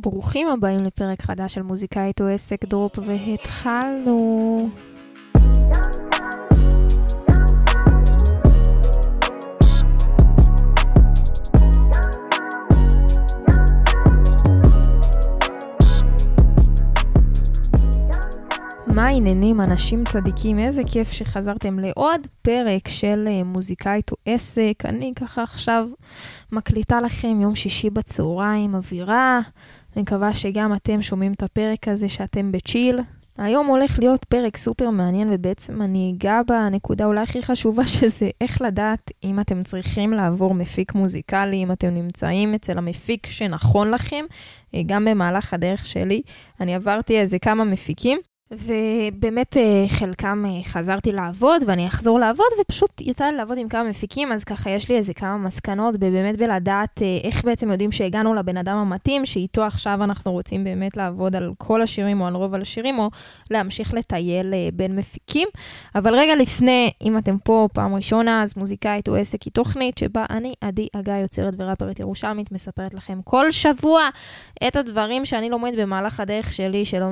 ברוכים הבאים לפרק חדש של מוזיקאית או עסק דרופ, והתחלנו. מה העניינים, אנשים צדיקים? איזה כיף שחזרתם לעוד פרק של אה, מוזיקאית או עסק. אני ככה עכשיו מקליטה לכם יום שישי בצהריים, אווירה. אני מקווה שגם אתם שומעים את הפרק הזה, שאתם בצ'יל. היום הולך להיות פרק סופר מעניין, ובעצם אני אגע בנקודה אולי הכי חשובה, שזה איך לדעת אם אתם צריכים לעבור מפיק מוזיקלי, אם אתם נמצאים אצל המפיק שנכון לכם. אה, גם במהלך הדרך שלי, אני עברתי איזה כמה מפיקים. ובאמת אה, חלקם אה, חזרתי לעבוד ואני אחזור לעבוד ופשוט יצא לי לעבוד עם כמה מפיקים אז ככה יש לי איזה כמה מסקנות באמת בלדעת אה, איך בעצם יודעים שהגענו לבן אדם המתאים שאיתו עכשיו אנחנו רוצים באמת לעבוד על כל השירים או על רוב השירים או להמשיך לטייל בין מפיקים. אבל רגע לפני, אם אתם פה פעם ראשונה אז מוזיקאית או עסק היא תוכנית שבה אני עדי אגה יוצרת וראפרית ירושלמית מספרת לכם כל שבוע את הדברים שאני לומדת במהלך הדרך שלי שלא,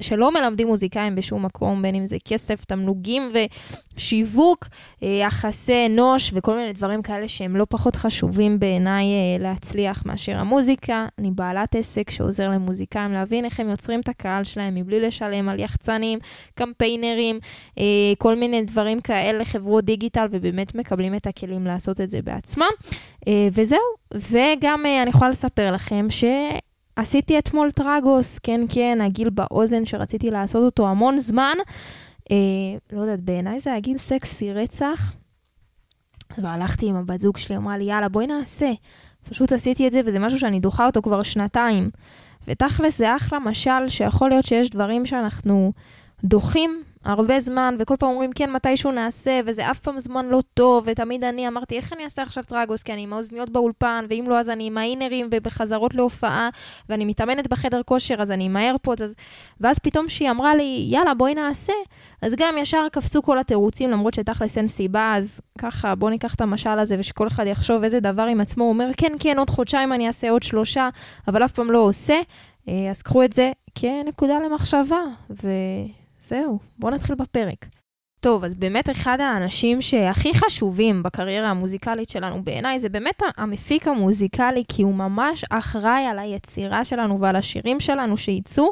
שלא מלמדים עובדים מוזיקאים בשום מקום, בין אם זה כסף, תמלוגים ושיווק, אה, יחסי אנוש וכל מיני דברים כאלה שהם לא פחות חשובים בעיניי אה, להצליח מאשר המוזיקה. אני בעלת עסק שעוזר למוזיקאים להבין איך הם יוצרים את הקהל שלהם מבלי לשלם על יחצנים, קמפיינרים, אה, כל מיני דברים כאלה, חברות דיגיטל, ובאמת מקבלים את הכלים לעשות את זה בעצמם. וזהו, וגם אני יכולה לספר לכם ש... עשיתי אתמול טראגוס, כן, כן, הגיל באוזן שרציתי לעשות אותו המון זמן. אה, לא יודעת, בעיניי זה הגיל סקסי רצח. והלכתי עם הבת זוג שלי, אמרה לי, יאללה, בואי נעשה. פשוט עשיתי את זה, וזה משהו שאני דוחה אותו כבר שנתיים. ותכלס זה אחלה משל שיכול להיות שיש דברים שאנחנו דוחים הרבה זמן, וכל פעם אומרים, כן, מתישהו נעשה, וזה אף פעם זמן לא טוב, ותמיד אני אמרתי, איך אני אעשה עכשיו טראגוס? כי אני עם האוזניות באולפן, ואם לא, אז אני עם האינרים ובחזרות להופעה, ואני מתאמנת בחדר כושר, אז אני עם האיירפודס, אז... ואז פתאום שהיא אמרה לי, יאללה, בואי נעשה, אז גם ישר קפצו כל התירוצים, למרות שתכלס אין סיבה, אז ככה, בואו ניקח את המשל הזה, ושכל אחד יחשוב איזה דבר עם עצמו, הוא אומר, כן, כן, עוד חודשיים אני אעשה עוד שלושה, אבל אף פעם לא עושה. אה, אז קחו את זה כנקודה למחשבה, ו... זהו, בואו נתחיל בפרק. טוב, אז באמת אחד האנשים שהכי חשובים בקריירה המוזיקלית שלנו בעיניי זה באמת המפיק המוזיקלי, כי הוא ממש אחראי על היצירה שלנו ועל השירים שלנו שייצאו,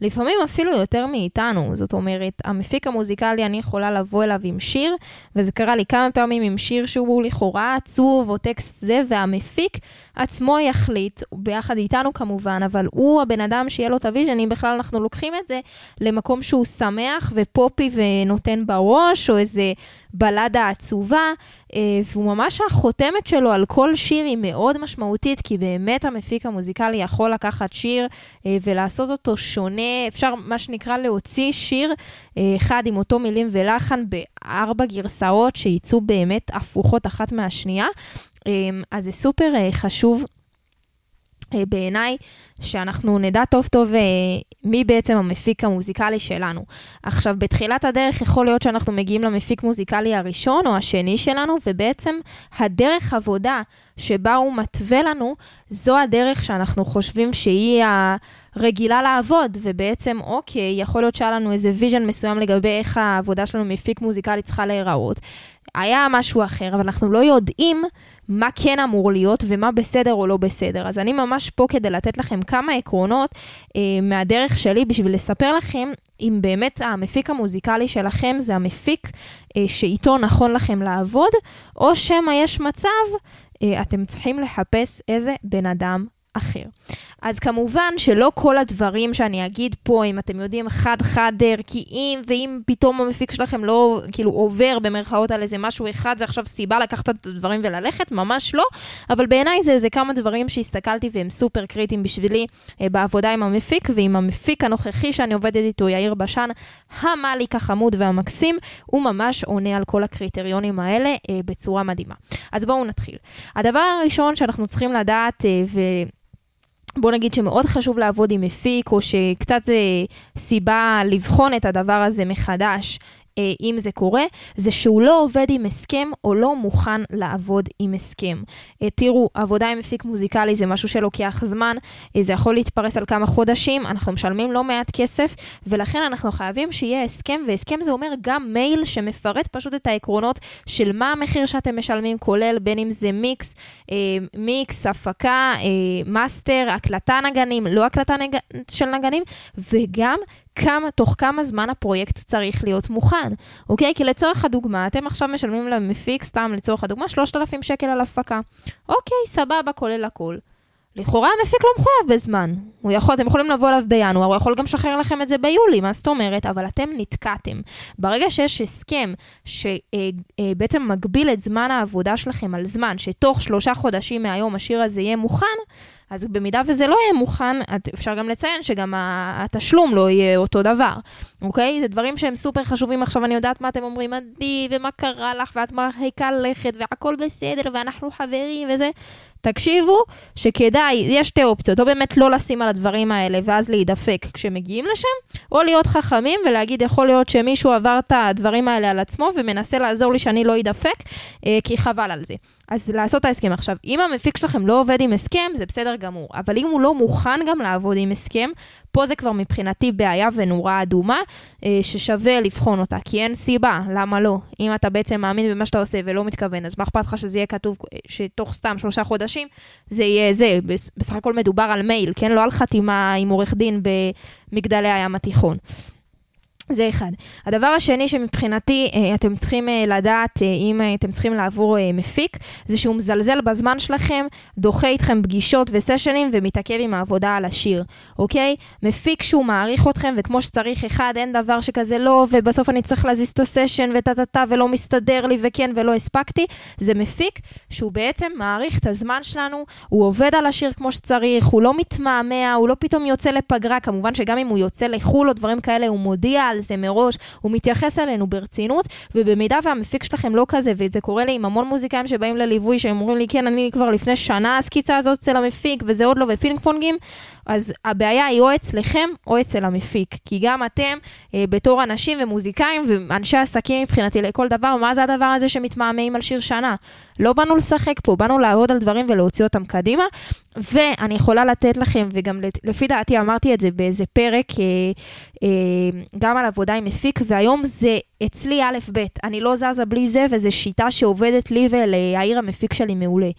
לפעמים אפילו יותר מאיתנו. זאת אומרת, המפיק המוזיקלי, אני יכולה לבוא אליו עם שיר, וזה קרה לי כמה פעמים עם שיר שהוא לכאורה עצוב או טקסט זה, והמפיק עצמו יחליט, ביחד איתנו כמובן, אבל הוא הבן אדם שיהיה לו את ה vision, אם בכלל אנחנו לוקחים את זה למקום שהוא שמח ופופי ונותן בראש, או איזה בלדה עצובה, אה, והוא ממש החותמת שלו על כל שיר היא מאוד משמעותית, כי באמת המפיק המוזיקלי יכול לקחת שיר אה, ולעשות אותו שונה, אפשר מה שנקרא להוציא שיר אה, אחד עם אותו מילים ולחן בארבע גרסאות שייצאו באמת הפוכות אחת מהשנייה. אז זה סופר חשוב בעיניי, שאנחנו נדע טוב טוב אה, מי בעצם המפיק המוזיקלי שלנו. עכשיו, בתחילת הדרך יכול להיות שאנחנו מגיעים למפיק מוזיקלי הראשון או השני שלנו, ובעצם הדרך עבודה שבה הוא מתווה לנו, זו הדרך שאנחנו חושבים שהיא הרגילה לעבוד, ובעצם, אוקיי, יכול להיות שהיה לנו איזה vision מסוים לגבי איך העבודה שלנו עם מפיק מוזיקלי צריכה להיראות. היה משהו אחר, אבל אנחנו לא יודעים מה כן אמור להיות ומה בסדר או לא בסדר. אז אני ממש פה כדי לתת לכם כמה עקרונות אה, מהדרך שלי בשביל לספר לכם אם באמת המפיק המוזיקלי שלכם זה המפיק אה, שאיתו נכון לכם לעבוד, או שמא יש מצב, אה, אתם צריכים לחפש איזה בן אדם אחר. אז כמובן שלא כל הדברים שאני אגיד פה, אם אתם יודעים, חד-חד ערכיים, ואם פתאום המפיק שלכם לא, כאילו, עובר במרכאות על איזה משהו אחד, זה עכשיו סיבה לקחת את הדברים וללכת, ממש לא. אבל בעיניי זה איזה כמה דברים שהסתכלתי והם סופר קריטיים בשבילי אה, בעבודה עם המפיק, ועם המפיק הנוכחי שאני עובדת איתו, יאיר בשן, המליק החמוד והמקסים, הוא ממש עונה על כל הקריטריונים האלה אה, בצורה מדהימה. אז בואו נתחיל. הדבר הראשון שאנחנו צריכים לדעת, אה, ו... בוא נגיד שמאוד חשוב לעבוד עם מפיק, או שקצת זה סיבה לבחון את הדבר הזה מחדש, אם זה קורה, זה שהוא לא עובד עם הסכם או לא מוכן לעבוד עם הסכם. אה, תראו, עבודה עם מפיק מוזיקלי זה משהו שלוקח זמן, אה, זה יכול להתפרס על כמה חודשים, אנחנו משלמים לא מעט כסף, ולכן אנחנו חייבים שיהיה הסכם, והסכם זה אומר גם מייל שמפרט פשוט את העקרונות של מה המחיר שאתם משלמים, כולל בין אם זה מיקס, אה, מיקס, הפקה, אה, מאסטר, הקלטה נגנים, לא הקלטה נג... של נגנים, וגם כמה, תוך כמה זמן הפרויקט צריך להיות מוכן, אוקיי? כי לצורך הדוגמה, אתם עכשיו משלמים למפיק, סתם לצורך הדוגמה, 3,000 שקל על הפקה. אוקיי, סבבה, כולל הכל. לכאורה המפיק לא מחויב בזמן. הוא יכול, אתם יכולים לבוא אליו בינואר, הוא יכול גם לשחרר לכם את זה ביולי, מה זאת אומרת? אבל אתם נתקעתם. ברגע שיש הסכם שבעצם מגביל את זמן העבודה שלכם על זמן, שתוך שלושה חודשים מהיום השיר הזה יהיה מוכן, אז במידה וזה לא יהיה מוכן, אפשר גם לציין שגם התשלום לא יהיה אותו דבר, אוקיי? זה דברים שהם סופר חשובים. עכשיו אני יודעת מה אתם אומרים, עדי, ומה קרה לך, ואת מרחיקה לכת, והכל בסדר, ואנחנו חברים וזה. תקשיבו שכדאי, יש שתי אופציות, או באמת לא לשים על הדברים האלה ואז להידפק כשמגיעים לשם, או להיות חכמים ולהגיד, יכול להיות שמישהו עבר את הדברים האלה על עצמו ומנסה לעזור לי שאני לא אדפק, אה, כי חבל על זה. אז לעשות את ההסכם. עכשיו, אם המפיק שלכם לא עובד עם הסכם, זה בסדר גמור, אבל אם הוא לא מוכן גם לעבוד עם הסכם, פה זה כבר מבחינתי בעיה ונורה אדומה, אה, ששווה לבחון אותה, כי אין סיבה, למה לא? אם אתה בעצם מאמין במה שאתה עושה ולא מתכוון, אז מה אכפת לך שזה יהיה כתוב אה, שתוך סתם שלושה חודשים, זה יהיה זה, בסך הכל מדובר על מייל, כן? לא על חתימה עם עורך דין במגדלי הים התיכון. זה אחד. הדבר השני שמבחינתי אה, אתם צריכים אה, לדעת, אה, אם אתם צריכים לעבור מפיק, זה שהוא מזלזל בזמן שלכם, דוחה איתכם פגישות וסשנים ומתעכב עם העבודה על השיר, אוקיי? מפיק שהוא מעריך אתכם, וכמו שצריך, אחד, אין דבר שכזה לא, ובסוף אני צריך להזיז את הסשן וטה-טה-טה ולא מסתדר לי וכן ולא הספקתי, זה מפיק שהוא בעצם מעריך את הזמן שלנו, הוא עובד על השיר כמו שצריך, הוא לא מתמהמה, הוא לא פתאום יוצא לפגרה, כמובן שגם אם הוא יוצא לחו"ל או דברים כאלה, הוא מודיע על זה מראש, הוא מתייחס אלינו ברצינות, ובמידה והמפיק שלכם לא כזה, וזה קורה לי עם המון מוזיקאים שבאים לליווי, שהם אומרים לי, כן, אני כבר לפני שנה הסקיצה הזאת אצל המפיק, וזה עוד לא, ופינג פונגים, אז הבעיה היא או אצלכם או אצל המפיק. כי גם אתם, אה, בתור אנשים ומוזיקאים ואנשי עסקים מבחינתי לכל דבר, מה זה הדבר הזה שמתמהמהים על שיר שנה? לא באנו לשחק פה, באנו לעבוד על דברים ולהוציא אותם קדימה. ואני יכולה לתת לכם, וגם לפי דעתי אמרתי את זה באיזה פרק, אה, אה, גם על עבודה עם מפיק, והיום זה אצלי א' ב', אני לא זזה בלי זה, וזו שיטה שעובדת לי וליאיר המפיק שלי מעולה.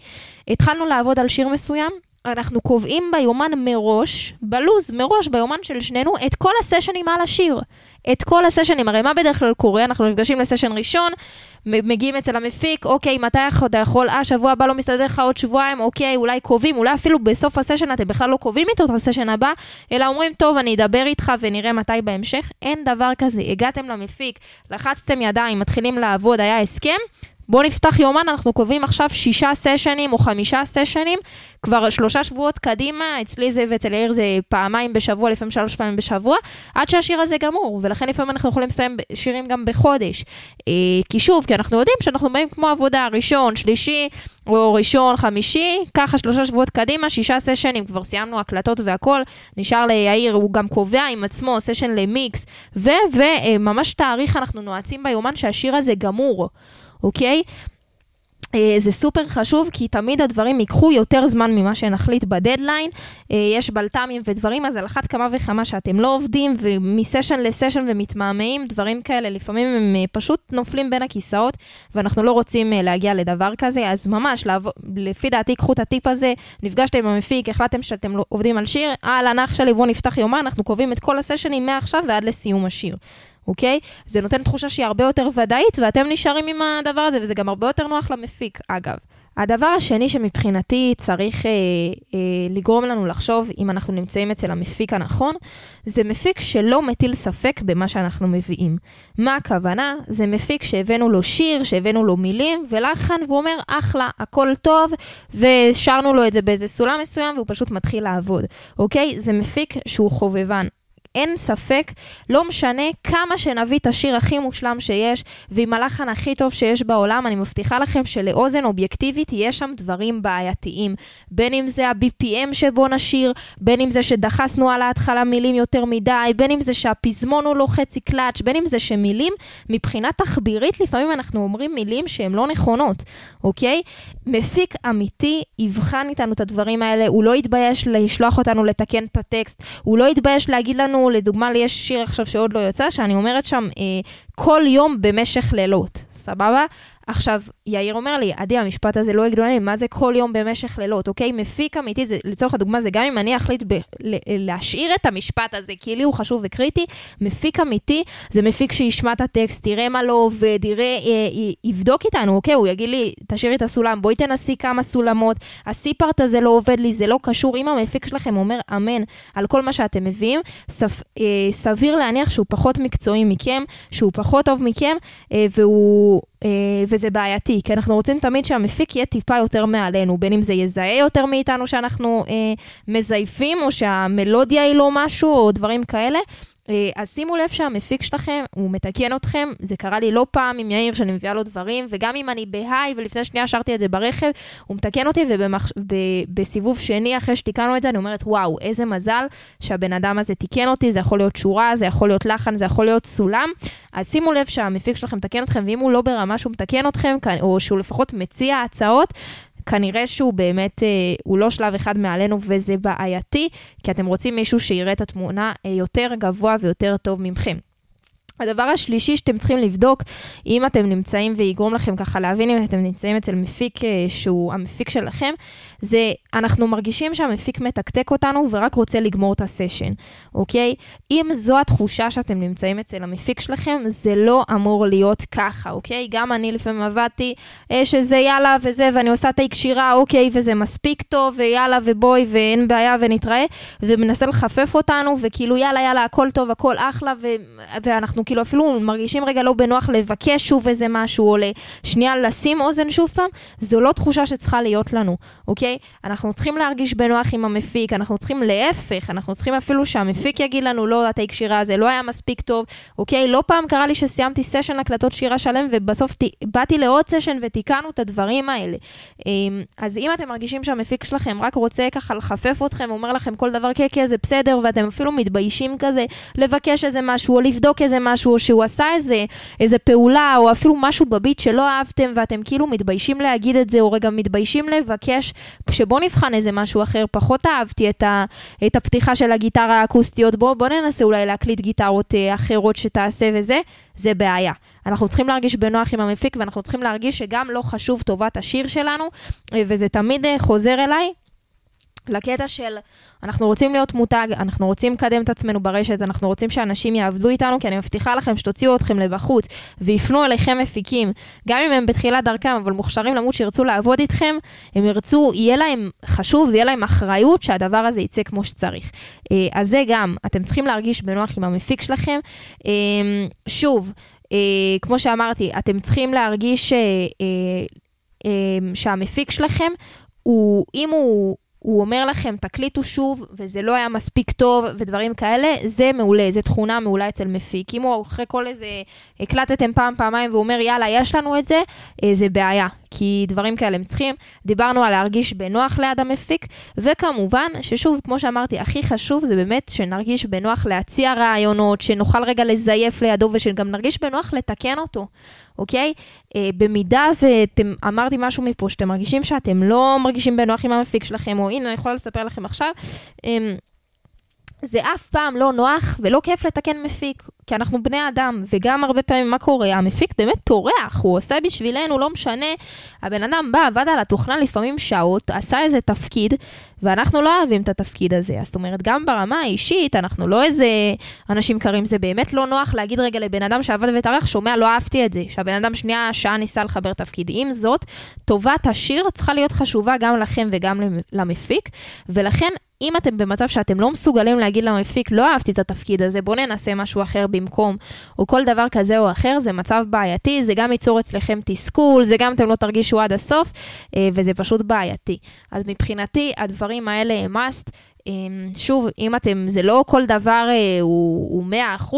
התחלנו לעבוד על שיר מסוים, אנחנו קובעים ביומן מראש, בלוז, מראש, ביומן של שנינו, את כל הסשנים על השיר. את כל הסשנים. הרי מה בדרך כלל קורה? אנחנו נפגשים לסשן ראשון, מגיעים אצל המפיק, אוקיי, מתי אתה יכול? אה, שבוע הבא לא מסתדר לך עוד שבועיים, אוקיי, אולי קובעים, אולי אפילו בסוף הסשן אתם בכלל לא קובעים איתו את הסשן הבא, אלא אומרים, טוב, אני אדבר איתך ונראה מתי בהמשך. אין דבר כזה. הגעתם למפיק, לחצתם ידיים, מתחילים לעבוד, היה הסכם, בואו נפתח יומן, אנחנו קובעים עכשיו שישה סשנים או חמישה סשנים, כבר שלושה שבועות קדימה, אצלי זה ואצל יאיר זה פעמיים בשבוע, לפעמים שלוש פעמים בשבוע, עד שהשיר הזה גמור, ולכן לפעמים אנחנו יכולים לסיים שירים גם בחודש. אה, כי שוב, כי אנחנו יודעים שאנחנו באים כמו עבודה, ראשון, שלישי, או ראשון, חמישי, ככה שלושה שבועות קדימה, שישה סשנים, כבר סיימנו הקלטות והכל, נשאר ליאיר, הוא גם קובע עם עצמו סשן למיקס, וממש תאריך אנחנו נועצים ביומן שהשיר הזה גמור. אוקיי? אה, זה סופר חשוב, כי תמיד הדברים ייקחו יותר זמן ממה שנחליט בדדליין. אה, יש בלת"מים ודברים, אז על אחת כמה וכמה שאתם לא עובדים, ומסשן לסשן ומתמהמהים, דברים כאלה, לפעמים הם אה, פשוט נופלים בין הכיסאות, ואנחנו לא רוצים להגיע לדבר כזה, אז ממש, לפי דעתי, קחו את הטיפ הזה, נפגשתם עם המפיק, החלטתם שאתם לא עובדים על שיר, אהלן אח שלי, בואו נפתח יומן, אנחנו קובעים את כל הסשנים מעכשיו ועד לסיום השיר. אוקיי? זה נותן תחושה שהיא הרבה יותר ודאית, ואתם נשארים עם הדבר הזה, וזה גם הרבה יותר נוח למפיק, אגב. הדבר השני שמבחינתי צריך אה, אה, לגרום לנו לחשוב אם אנחנו נמצאים אצל המפיק הנכון, זה מפיק שלא מטיל ספק במה שאנחנו מביאים. מה הכוונה? זה מפיק שהבאנו לו שיר, שהבאנו לו מילים ולחן, והוא אומר, אחלה, הכל טוב, ושרנו לו את זה באיזה סולם מסוים, והוא פשוט מתחיל לעבוד, אוקיי? זה מפיק שהוא חובבן. אין ספק, לא משנה כמה שנביא את השיר הכי מושלם שיש, ועם הלחן הכי טוב שיש בעולם, אני מבטיחה לכם שלאוזן אובייקטיבית יש שם דברים בעייתיים. בין אם זה ה-BPM שבו נשיר, בין אם זה שדחסנו על ההתחלה מילים יותר מדי, בין אם זה שהפזמון הוא לא חצי קלאץ', בין אם זה שמילים, מבחינה תחבירית, לפעמים אנחנו אומרים מילים שהן לא נכונות, אוקיי? מפיק אמיתי יבחן איתנו את הדברים האלה, הוא לא יתבייש לשלוח אותנו לתקן את הטקסט, הוא לא יתבייש להגיד לנו, לדוגמה, לי יש שיר עכשיו שעוד לא יצא, שאני אומרת שם אה, כל יום במשך לילות, סבבה? עכשיו, יאיר אומר לי, עדי, המשפט הזה לא הגיוני, מה זה כל יום במשך לילות, אוקיי? מפיק אמיתי, זה, לצורך הדוגמה, זה גם אם אני אחליט ב- להשאיר את המשפט הזה, כי לי הוא חשוב וקריטי, מפיק אמיתי זה מפיק שישמע את הטקסט, יראה מה לא עובד, יראה, אה, יבדוק איתנו, אוקיי? הוא יגיד לי, תשאירי את הסולם, בואי תנסי כמה סולמות, הסיפארט הזה לא עובד לי, זה לא קשור. אם המפיק שלכם אומר אמן על כל מה שאתם מביאים, סף, אה, סביר להניח שהוא פחות מקצועי מכם, שהוא פחות טוב מכם, אה, והוא... אה, וזה בעייתי, כי אנחנו רוצים תמיד שהמפיק יהיה טיפה יותר מעלינו, בין אם זה יזהה יותר מאיתנו שאנחנו אה, מזייפים, או שהמלודיה היא לא משהו, או דברים כאלה. אה, אז שימו לב שהמפיק שלכם, הוא מתקן אתכם, זה קרה לי לא פעם עם יאיר שאני מביאה לו דברים, וגם אם אני בהיי ולפני שנייה שרתי את זה ברכב, הוא מתקן אותי, ובסיבוב שני אחרי שתיקנו את זה, אני אומרת, וואו, איזה מזל שהבן אדם הזה תיקן אותי, זה יכול להיות שורה, זה יכול להיות לחן, זה יכול להיות סולם. אז שימו לב שהמפיק שלכם מתקן אתכם, ואם הוא לא ברמה שהוא מתקן אתכם, או שהוא לפחות מציע הצעות, כנראה שהוא באמת, אה, הוא לא שלב אחד מעלינו וזה בעייתי, כי אתם רוצים מישהו שיראה את התמונה אה, יותר גבוה ויותר טוב ממכם. הדבר השלישי שאתם צריכים לבדוק, אם אתם נמצאים ויגרום לכם ככה להבין אם אתם נמצאים אצל מפיק אה, שהוא המפיק שלכם, זה אנחנו מרגישים שהמפיק מתקתק אותנו ורק רוצה לגמור את הסשן, אוקיי? אם זו התחושה שאתם נמצאים אצל המפיק שלכם, זה לא אמור להיות ככה, אוקיי? גם אני לפעמים עבדתי אה, שזה יאללה וזה, ואני עושה את הקשירה, אוקיי, וזה מספיק טוב, ויאללה ובואי, ואין בעיה ונתראה, ומנסה לחפף אותנו, וכאילו יאללה, יאללה, הכל טוב, הכל אחלה, ו- ואנחנו כאילו אפילו מרגישים רגע לא בנוח לבקש שוב איזה משהו, או לשנייה לשים אוזן שוב פעם, זו לא תחושה שצריכה להיות לנו, אוקיי? אנחנו צריכים להרגיש בנוח עם המפיק, אנחנו צריכים להפך, אנחנו צריכים אפילו שהמפיק יגיד לנו, לא, הטייק שירה הזה לא היה מספיק טוב, אוקיי? לא פעם קרה לי שסיימתי סשן הקלטות שירה שלם, ובסוף ת... באתי לעוד סשן ותיקנו את הדברים האלה. אמ, אז אם אתם מרגישים שהמפיק שלכם רק רוצה ככה לחפף אתכם, הוא אומר לכם כל דבר כן, כן, זה בסדר, ואתם אפילו מתביישים כזה לבקש איזה משהו, או לבדוק איזה משהו, משהו, או שהוא עשה איזה, איזה פעולה, או אפילו משהו בביט שלא אהבתם, ואתם כאילו מתביישים להגיד את זה, או רגע מתביישים לבקש, שבוא נבחן איזה משהו אחר. פחות אהבתי את, ה, את הפתיחה של הגיטרה האקוסטיות, בוא, בוא ננסה אולי להקליט גיטרות אה, אחרות שתעשה וזה, זה בעיה. אנחנו צריכים להרגיש בנוח עם המפיק, ואנחנו צריכים להרגיש שגם לא חשוב טובת השיר שלנו, אה, וזה תמיד אה, חוזר אליי. לקטע של אנחנו רוצים להיות מותג, אנחנו רוצים לקדם את עצמנו ברשת, אנחנו רוצים שאנשים יעבדו איתנו, כי אני מבטיחה לכם שתוציאו אתכם לבחוץ ויפנו אליכם מפיקים, גם אם הם בתחילת דרכם, אבל מוכשרים למות שירצו לעבוד איתכם, הם ירצו, יהיה להם חשוב ויהיה להם אחריות שהדבר הזה יצא כמו שצריך. אה, אז זה גם, אתם צריכים להרגיש בנוח עם המפיק שלכם. אה, שוב, אה, כמו שאמרתי, אתם צריכים להרגיש שהמפיק שלכם, הוא, אם הוא הוא אומר לכם, תקליטו שוב, וזה לא היה מספיק טוב, ודברים כאלה, זה מעולה, זו תכונה מעולה אצל מפיק. אם הוא אחרי כל איזה, הקלטתם פעם, פעמיים, והוא אומר, יאללה, יש לנו את זה, אה, זה בעיה. כי דברים כאלה הם צריכים. דיברנו על להרגיש בנוח ליד המפיק, וכמובן, ששוב, כמו שאמרתי, הכי חשוב זה באמת שנרגיש בנוח להציע רעיונות, שנוכל רגע לזייף לידו, ושגם נרגיש בנוח לתקן אותו, אוקיי? אה, במידה ואתם, אמרתי משהו מפה, שאתם מרגישים שאתם לא מרגישים בנוח עם המפיק שלכם, או הנה, אני יכולה לספר לכם עכשיו, אה, זה אף פעם לא נוח ולא כיף לתקן מפיק, כי אנחנו בני אדם, וגם הרבה פעמים מה קורה? המפיק באמת טורח, הוא עושה בשבילנו, לא משנה. הבן אדם בא, עבד על התוכנה לפעמים שעות, עשה איזה תפקיד, ואנחנו לא אוהבים את התפקיד הזה. זאת אומרת, גם ברמה האישית, אנחנו לא איזה אנשים קרים, זה באמת לא נוח להגיד רגע לבן אדם שעבד וטרח, שומע, לא אהבתי את זה, שהבן אדם שנייה, שעה ניסה לחבר תפקיד. עם זאת, טובת השיר צריכה להיות חשובה גם לכם וגם למפיק, ולכן אם אתם במצב שאתם לא מסוגלים להגיד למפיק, לא אהבתי את התפקיד הזה, בואו ננסה משהו אחר במקום, או כל דבר כזה או אחר, זה מצב בעייתי, זה גם ייצור אצלכם תסכול, זה גם אתם לא תרגישו עד הסוף, אה, וזה פשוט בעייתי. אז מבחינתי, הדברים האלה הם must. שוב, אם אתם, זה לא כל דבר הוא, הוא 100%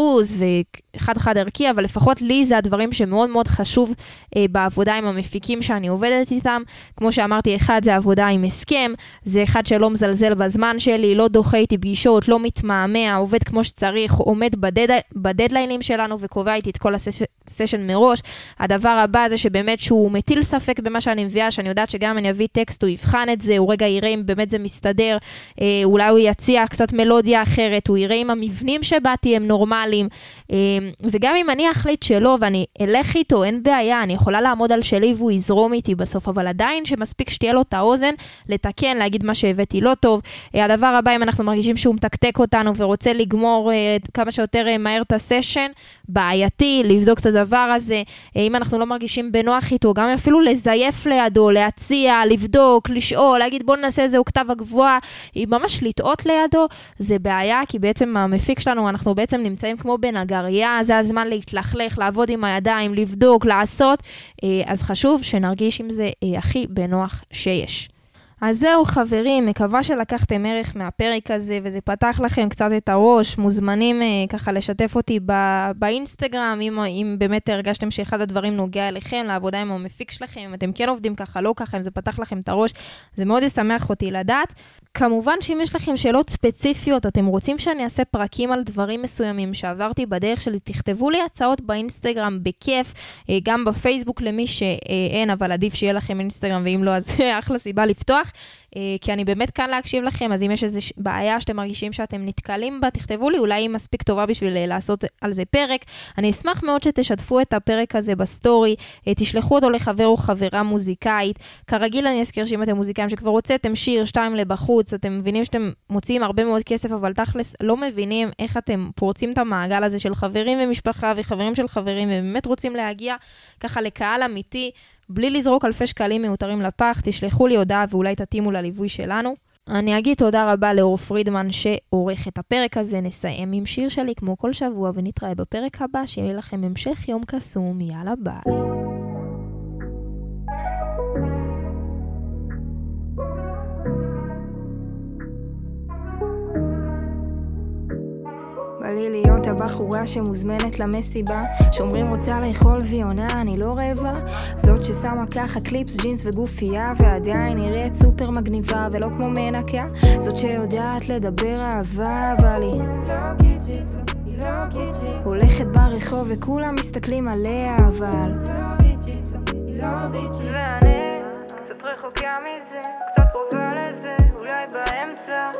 וחד-חד ערכי, אבל לפחות לי זה הדברים שמאוד מאוד חשוב בעבודה עם המפיקים שאני עובדת איתם. כמו שאמרתי, אחד זה עבודה עם הסכם, זה אחד שלא מזלזל בזמן שלי, לא דוחה איתי פגישות, לא מתמהמה, עובד כמו שצריך, עומד בדד, בדדליינים שלנו וקובע איתי את כל הסשן מראש. הדבר הבא זה שבאמת שהוא מטיל ספק במה שאני מביאה, שאני יודעת שגם אם אני אביא טקסט, הוא יבחן את זה, הוא רגע יראה אם באמת זה מסתדר, אה, אולי הוא יציע קצת מלודיה אחרת, הוא יראה אם המבנים שבאתי הם נורמליים, אה, וגם אם אני אחליט שלא ואני אלך איתו, אין בעיה, אני יכולה לעמוד על שלי והוא יזרום איתי בסוף, אבל עדיין שמספיק שתהיה לו את האוזן לתקן, להגיד מה שהבאתי לא טוב. אה, הדבר הבא, אם אנחנו מרגישים שהוא מתקתק אותנו ורוצה לגמור אה, כמה שיותר אה, מהר את הסשן, בעייתי, לבדוק את הדבר הזה. אם אנחנו לא מרגישים בנוח איתו, גם אפילו לזייף לידו, להציע, לבדוק, לשאול, להגיד בוא נעשה איזה כתב הגבוהה, ממש לטעות לידו, זה בעיה, כי בעצם המפיק שלנו, אנחנו בעצם נמצאים כמו בנגרייה, זה הזמן להתלכלך, לעבוד עם הידיים, לבדוק, לעשות, אז חשוב שנרגיש עם זה הכי בנוח שיש. אז זהו חברים, מקווה שלקחתם ערך מהפרק הזה וזה פתח לכם קצת את הראש. מוזמנים אה, ככה לשתף אותי ב- באינסטגרם, אם, אם באמת הרגשתם שאחד הדברים נוגע אליכם, לעבודה עם המפיק שלכם, אם אתם כן עובדים ככה, לא ככה, אם זה פתח לכם את הראש, זה מאוד ישמח אותי לדעת. כמובן שאם יש לכם שאלות ספציפיות, אתם רוצים שאני אעשה פרקים על דברים מסוימים שעברתי בדרך שלי, תכתבו לי הצעות באינסטגרם בכיף, אה, גם בפייסבוק למי שאין, אבל עדיף שיהיה לכם אינסטגרם, ואם לא, אז אחלה סיבה לפתוח. אה, כי אני באמת כאן להקשיב לכם, אז אם יש איזו בעיה שאתם מרגישים שאתם נתקלים בה, תכתבו לי, אולי היא מספיק טובה בשביל אה, לעשות על זה פרק. אני אשמח מאוד שתשתפו את הפרק הזה בסטורי, אה, תשלחו אותו לחבר או חברה מוזיקאית. כרגיל אני אזכיר שאם אתם מוזיקאים שכבר הוצאתם שיר, שתיים לבחוץ, אתם מבינים שאתם מוציאים הרבה מאוד כסף, אבל תכלס לא מבינים איך אתם פורצים את המעגל הזה של חברים ומשפחה וחברים של חברים, ובאמת רוצים להגיע ככה לקהל אמיתי. בלי לזרוק אלפי שקלים מיותרים לפח, תשלחו לי הודעה ואולי תתאימו לליווי שלנו. אני אגיד תודה רבה לאור פרידמן שעורך את הפרק הזה. נסיים עם שיר שלי כמו כל שבוע ונתראה בפרק הבא, שיהיה לכם המשך יום קסום. יאללה ביי. לי להיות הבחורה שמוזמנת למסיבה שאומרים רוצה לאכול והיא עונה אני לא רעבה. זאת ששמה ככה קליפס, ג'ינס וגופייה ועדיין נראית סופר מגניבה ולא כמו מנקה. זאת שיודעת לדבר אהבה אבל היא לא לא, לא הולכת ברחוב וכולם מסתכלים עליה אבל לא היא לא קצת רחוקה מזה, קצת קרובה לזה, אולי באמצע.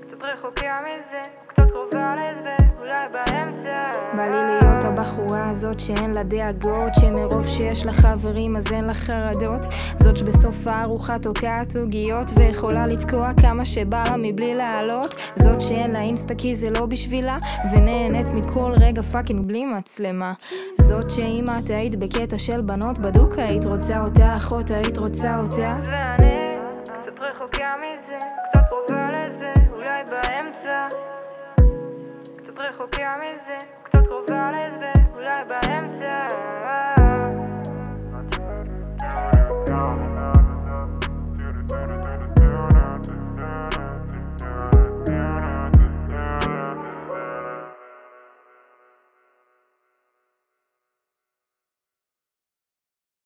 קצת רחוקה מזה קרובה לזה, אולי באמצע. בא לי להיות הבחורה הזאת שאין לה דאגות, שמרוב שיש לה חברים אז אין לה חרדות. זאת שבסוף הארוחה תוקעת עוגיות, ויכולה לתקוע כמה שבא לה מבלי לעלות. זאת שאין לה אינסטה כי זה לא בשבילה, ונהנית מכל רגע fucking בלי מצלמה. זאת שאם את היית בקטע של בנות בדוק היית רוצה אותה, אחות היית רוצה אותה. ואני קצת רחוקה מזה, רחוקה מזה, קצת קרובה לזה, אולי באמצע.